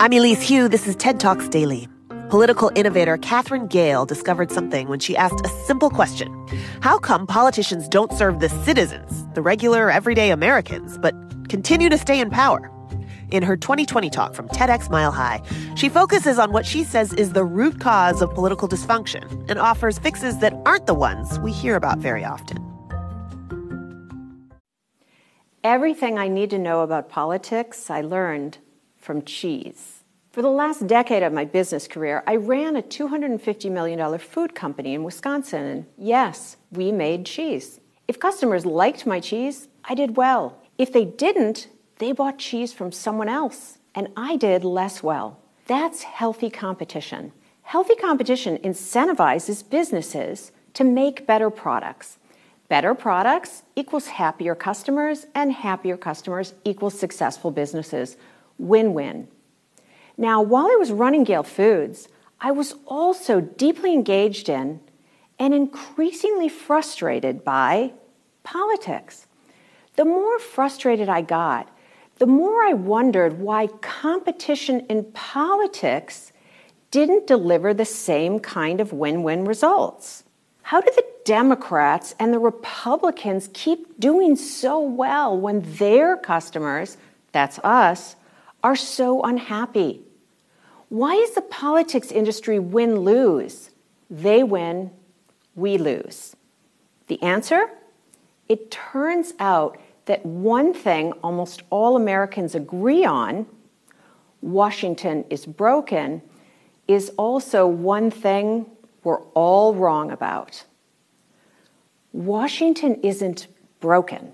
I'm Elise Hu. This is TED Talks Daily. Political innovator Katherine Gehl discovered something when she asked a simple question How come politicians don't serve the citizens, the regular, everyday Americans, but continue to stay in power? In her 2020 talk from TEDx Mile High, she focuses on what she says is the root cause of political dysfunction and offers fixes that aren't the ones we hear about very often. Everything I need to know about politics, I learned from cheese. For the last decade of my business career, I ran a $250 million food company in Wisconsin, and yes, we made cheese. If customers liked my cheese, I did well. If they didn't, they bought cheese from someone else, and I did less well. That's healthy competition. Healthy competition incentivizes businesses to make better products. Better products equals happier customers, and happier customers equals successful businesses win win. Now, while I was running Gehl Foods, I was also deeply engaged in and increasingly frustrated by politics. The more frustrated I got, the more I wondered why competition in politics didn't deliver the same kind of win win results. How do the Democrats and the Republicans keep doing so well when their customers, that's us, are so unhappy? Why is the politics industry win lose? They win, we lose. The answer? It turns out that one thing almost all Americans agree on Washington is broken is also one thing we're all wrong about. Washington isn't broken.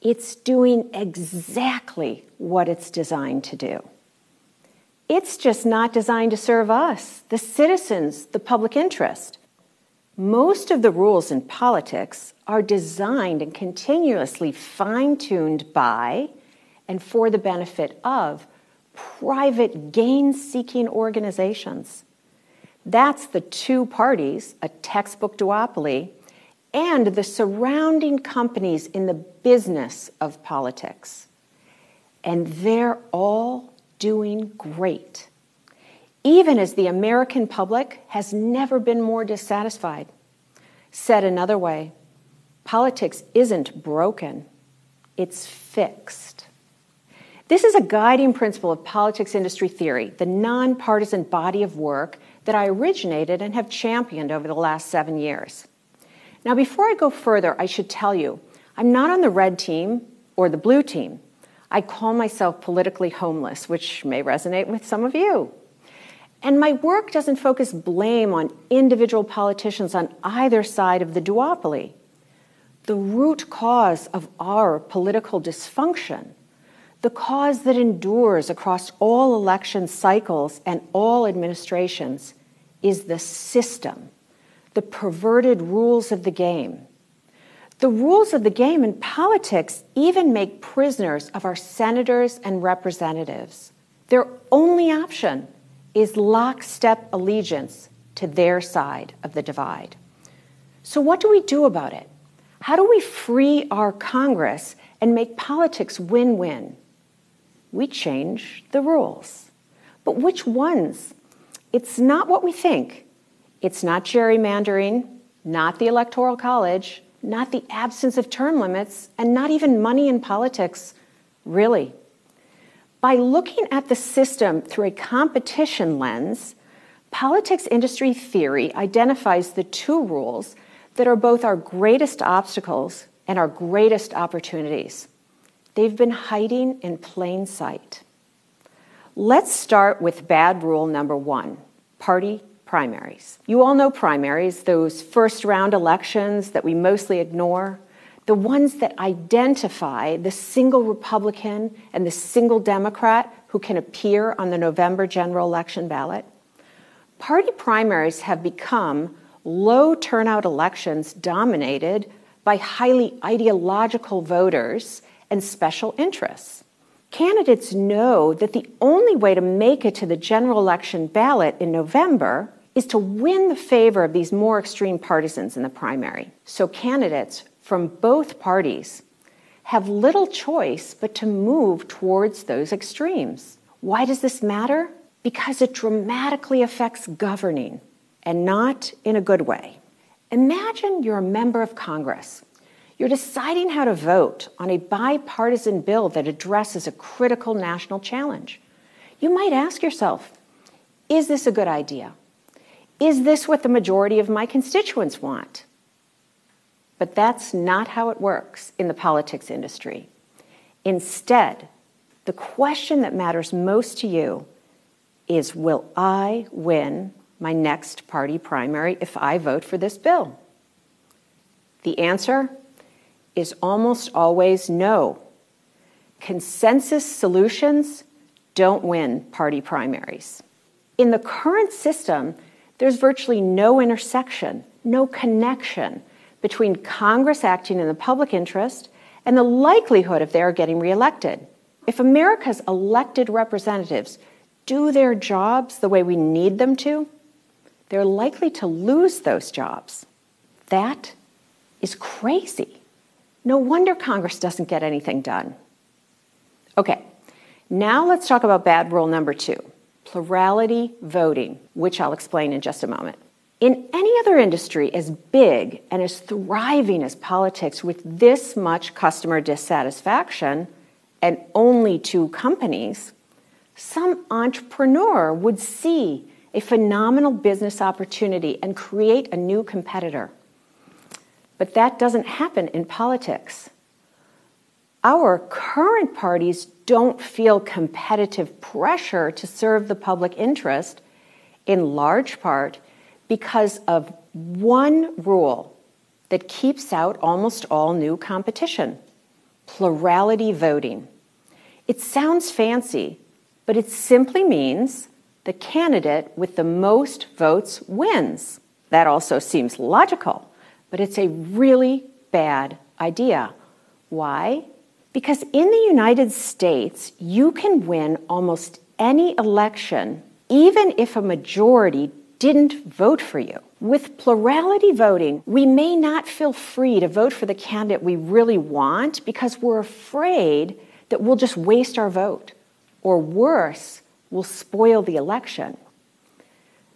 It's doing exactly what it's designed to do. It's just not designed to serve us, the citizens, the public interest. Most of the rules in politics are designed and continuously fine tuned by and for the benefit of private gain seeking organizations. That's the two parties, a textbook duopoly, and the surrounding companies in the business of politics. And they're all doing great, even as the American public has never been more dissatisfied. Said another way, politics isn't broken, it's fixed. This is a guiding principle of politics industry theory, the nonpartisan body of work that I originated and have championed over the last seven years. Now, before I go further, I should tell you I'm not on the red team or the blue team. I call myself politically homeless, which may resonate with some of you. And my work doesn't focus blame on individual politicians on either side of the duopoly. The root cause of our political dysfunction, the cause that endures across all election cycles and all administrations, is the system the perverted rules of the game. The rules of the game in politics even make prisoners of our senators and representatives. Their only option is lockstep allegiance to their side of the divide. So, what do we do about it? How do we free our Congress and make politics win win? We change the rules. But which ones? It's not what we think. It's not gerrymandering, not the Electoral College, not the absence of term limits, and not even money in politics, really. By looking at the system through a competition lens, politics industry theory identifies the two rules that are both our greatest obstacles and our greatest opportunities. They've been hiding in plain sight. Let's start with bad rule number one party primaries. You all know primaries, those first round elections that we mostly ignore, the ones that identify the single Republican and the single Democrat who can appear on the November general election ballot. Party primaries have become low turnout elections dominated by highly ideological voters and special interests. Candidates know that the only way to make it to the general election ballot in November is to win the favor of these more extreme partisans in the primary. So candidates from both parties have little choice but to move towards those extremes. Why does this matter? Because it dramatically affects governing, and not in a good way. Imagine you're a member of Congress. You're deciding how to vote on a bipartisan bill that addresses a critical national challenge. You might ask yourself, is this a good idea? Is this what the majority of my constituents want? But that's not how it works in the politics industry. Instead, the question that matters most to you is Will I win my next party primary if I vote for this bill? The answer is almost always no. Consensus solutions don't win party primaries. In the current system, there's virtually no intersection, no connection between Congress acting in the public interest and the likelihood of their getting reelected. If America's elected representatives do their jobs the way we need them to, they're likely to lose those jobs. That is crazy. No wonder Congress doesn't get anything done. Okay, now let's talk about bad rule number two plurality voting, which I'll explain in just a moment. In any other industry as big and as thriving as politics with this much customer dissatisfaction and only two companies, some entrepreneur would see a phenomenal business opportunity and create a new competitor. But that doesn't happen in politics. Our current parties don't feel competitive pressure to serve the public interest, in large part because of one rule that keeps out almost all new competition plurality voting. It sounds fancy, but it simply means the candidate with the most votes wins. That also seems logical, but it's a really bad idea. Why? Because in the United States, you can win almost any election, even if a majority didn't vote for you. With plurality voting, we may not feel free to vote for the candidate we really want because we're afraid that we'll just waste our vote. Or worse, we'll spoil the election.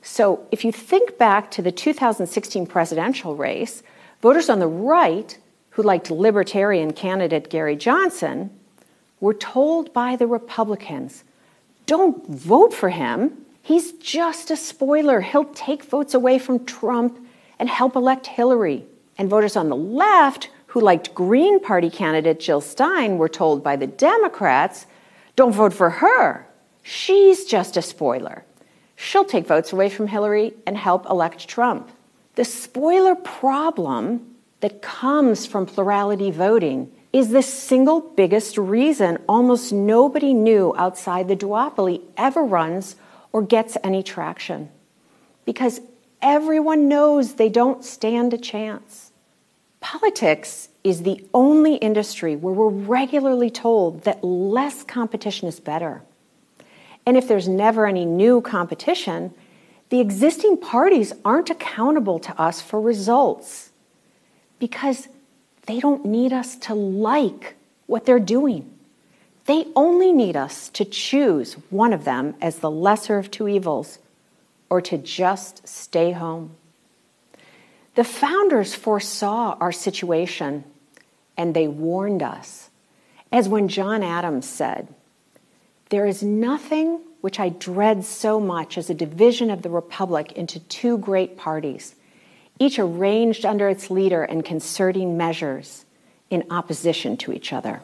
So if you think back to the 2016 presidential race, voters on the right who liked libertarian candidate Gary Johnson were told by the Republicans don't vote for him He's just a spoiler. He'll take votes away from Trump and help elect Hillary. And voters on the left who liked Green Party candidate Jill Stein were told by the Democrats don't vote for her. She's just a spoiler. She'll take votes away from Hillary and help elect Trump. The spoiler problem that comes from plurality voting is the single biggest reason almost nobody new outside the duopoly ever runs or gets any traction because everyone knows they don't stand a chance. Politics is the only industry where we're regularly told that less competition is better. And if there's never any new competition, the existing parties aren't accountable to us for results because they don't need us to like what they're doing. They only need us to choose one of them as the lesser of two evils or to just stay home. The founders foresaw our situation and they warned us. As when John Adams said, There is nothing which I dread so much as a division of the Republic into two great parties, each arranged under its leader and concerting measures in opposition to each other.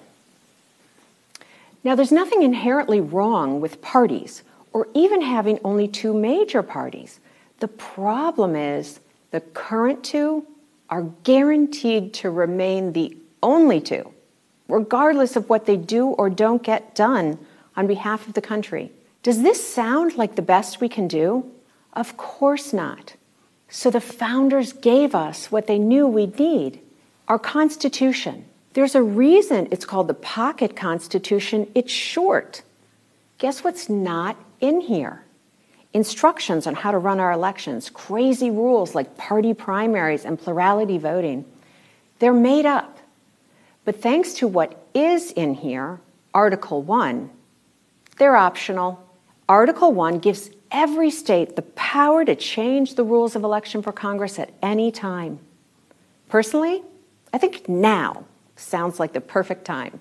Now, there's nothing inherently wrong with parties or even having only two major parties. The problem is the current two are guaranteed to remain the only two, regardless of what they do or don't get done on behalf of the country. Does this sound like the best we can do? Of course not. So the founders gave us what they knew we'd need our Constitution, there's a reason it's called the Pocket Constitution. It's short. Guess what's not in here? Instructions on how to run our elections, crazy rules like party primaries and plurality voting. They're made up. But thanks to what is in here, Article 1, They're optional. Article 1 gives every state the power to change the rules of election for Congress at any time. Personally, I think now sounds like the perfect time.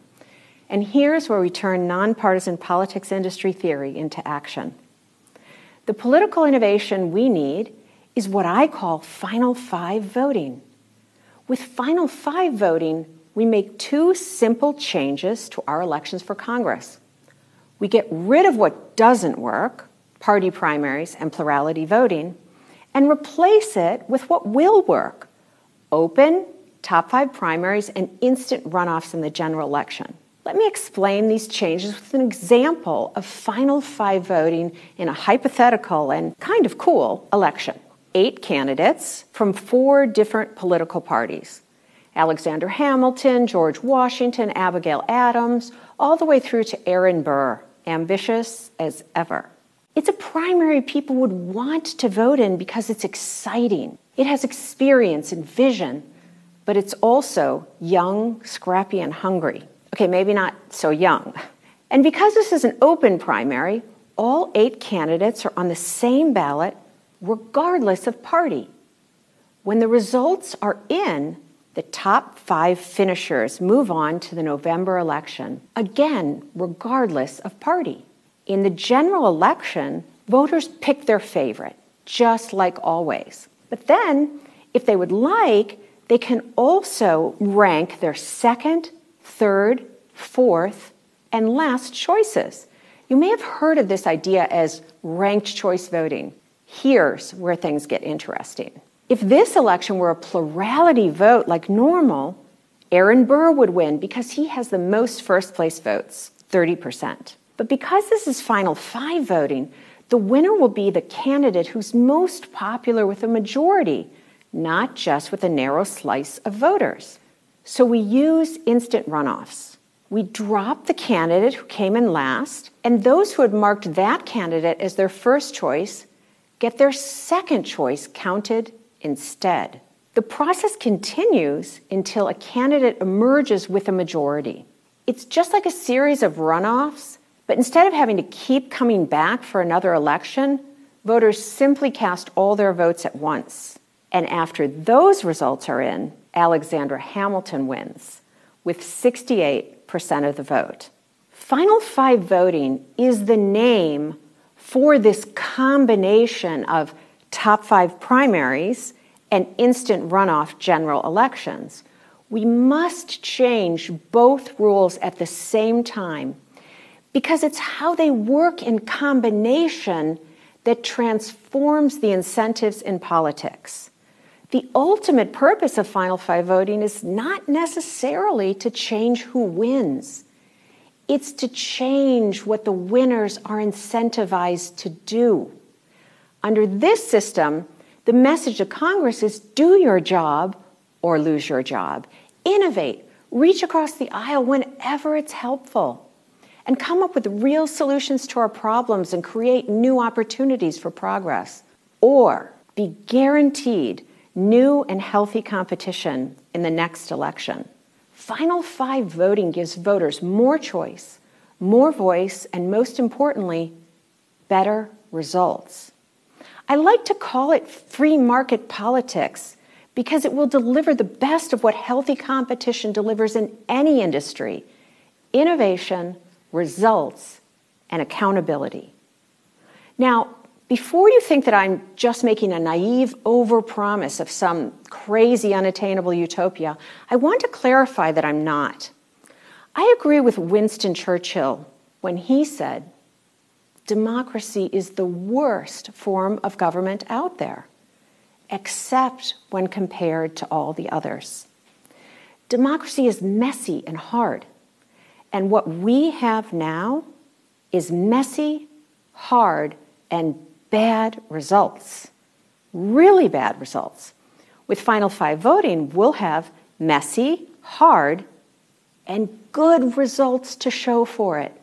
And here's where we turn nonpartisan politics industry theory into action. The political innovation we need is what I call final five voting. With final five voting, we make two simple changes to our elections for Congress. We get rid of what doesn't work, party primaries and plurality voting, and replace it with what will work open, top five primaries, and instant runoffs in the general election. Let me explain these changes with an example of final five voting in a hypothetical and kind of cool election. Eight candidates from four different political parties Alexander Hamilton, George Washington, Abigail Adams, all the way through to Aaron Burr, ambitious as ever. It's a primary people would want to vote in because it's exciting. It has experience and vision, but it's also young, scrappy, and hungry. Okay, maybe not so young. And because this is an open primary, all eight candidates are on the same ballot regardless of party. When the results are in, the top five finishers move on to the November election, again, regardless of party. In the general election, voters pick their favorite, just like always. But then, if they would like, they can also rank their second, third, fourth, and last choices. You may have heard of this idea as ranked choice voting. Here's where things get interesting. If this election were a plurality vote like normal, Aaron Burr would win because he has the most first place votes, 30%. But because this is final five voting, the winner will be the candidate who's most popular with a majority, not just with a narrow slice of voters. So we use instant runoffs we drop the candidate who came in last, and those who had marked that candidate as their first choice get their second choice counted instead. The process continues until a candidate emerges with a majority. It's just like a series of runoffs, but instead of having to keep coming back for another election, voters simply cast all their votes at once. And after those results are in, Alexander Hamilton wins with 68 percent of the vote. Final five voting is the name for this combination of top five primaries and instant runoff general elections. We must change both rules at the same time because it's how they work in combination that transforms the incentives in politics. The ultimate purpose of Final Five voting is not necessarily to change who wins. It's to change what the winners are incentivized to do. Under this system, the message to Congress is do your job or lose your job. Innovate, reach across the aisle whenever it's helpful, and come up with real solutions to our problems and create new opportunities for progress. Or be guaranteed new and healthy competition in the next election. Final five voting gives voters more choice, more voice, and most importantly, better results. I like to call it free market politics because it will deliver the best of what healthy competition delivers in any industry innovation, results, and accountability. Now, before you think that I'm just making a naive overpromise of some crazy, unattainable utopia, I want to clarify that I'm not. I agree with Winston Churchill when he said, Democracy is the worst form of government out there, except when compared to all the others. Democracy is messy and hard, and what we have now is messy, hard, and bad results, really bad results. With Final Five voting, we'll have messy, hard, and good results to show for it.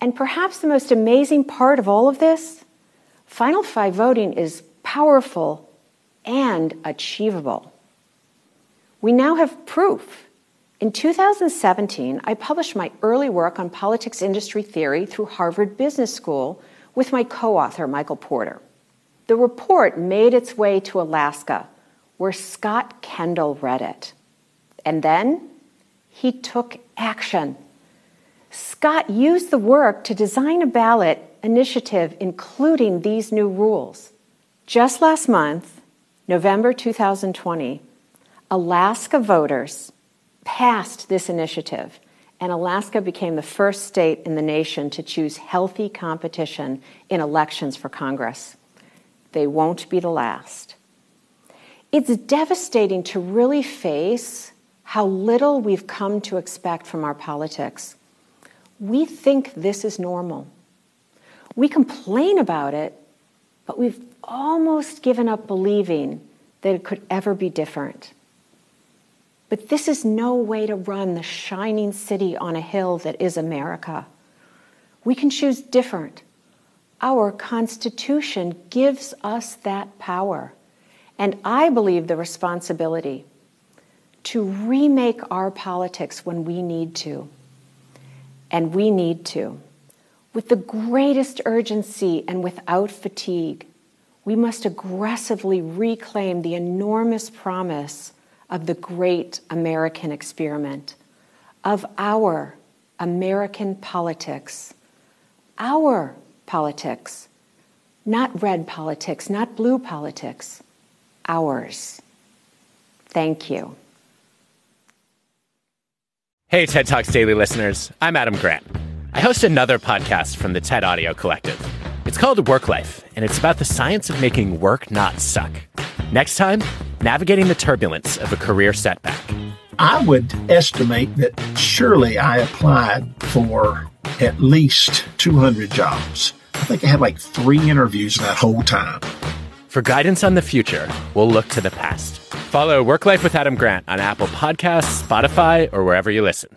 And perhaps the most amazing part of all of this Final Five voting is powerful and achievable. We now have proof In 2017, I published my early work on politics industry theory through Harvard Business School with my co author, Michael Porter. The report made its way to Alaska, where Scott Kendall read it. And then he took action. Scott used the work to design a ballot initiative including these new rules. Just last month, November 2020, Alaska voters passed this initiative, and Alaska became the first state in the nation to choose healthy competition in elections for Congress. They won't be the last. It's devastating to really face how little we've come to expect from our politics. We think this is normal. We complain about it, but we've almost given up believing that it could ever be different. But this is no way to run the shining city on a hill that is America. We can choose different. Our Constitution gives us that power. And I believe the responsibility to remake our politics when we need to. And we need to. With the greatest urgency and without fatigue, we must aggressively reclaim the enormous promise of the great American experiment, of our American politics, our politics, not red politics, not blue politics, ours. Thank you. Hey, TED Talks Daily listeners. I'm Adam Grant. I host another podcast from the TED Audio Collective. It's called Work Life, and it's about the science of making work not suck. Next time, navigating the turbulence of a career setback. I would estimate that surely I applied for at least 200 jobs. I think I had like three interviews that whole time. For guidance on the future, we'll look to the past. Follow Work Life with Adam Grant on Apple Podcasts, Spotify, or wherever you listen.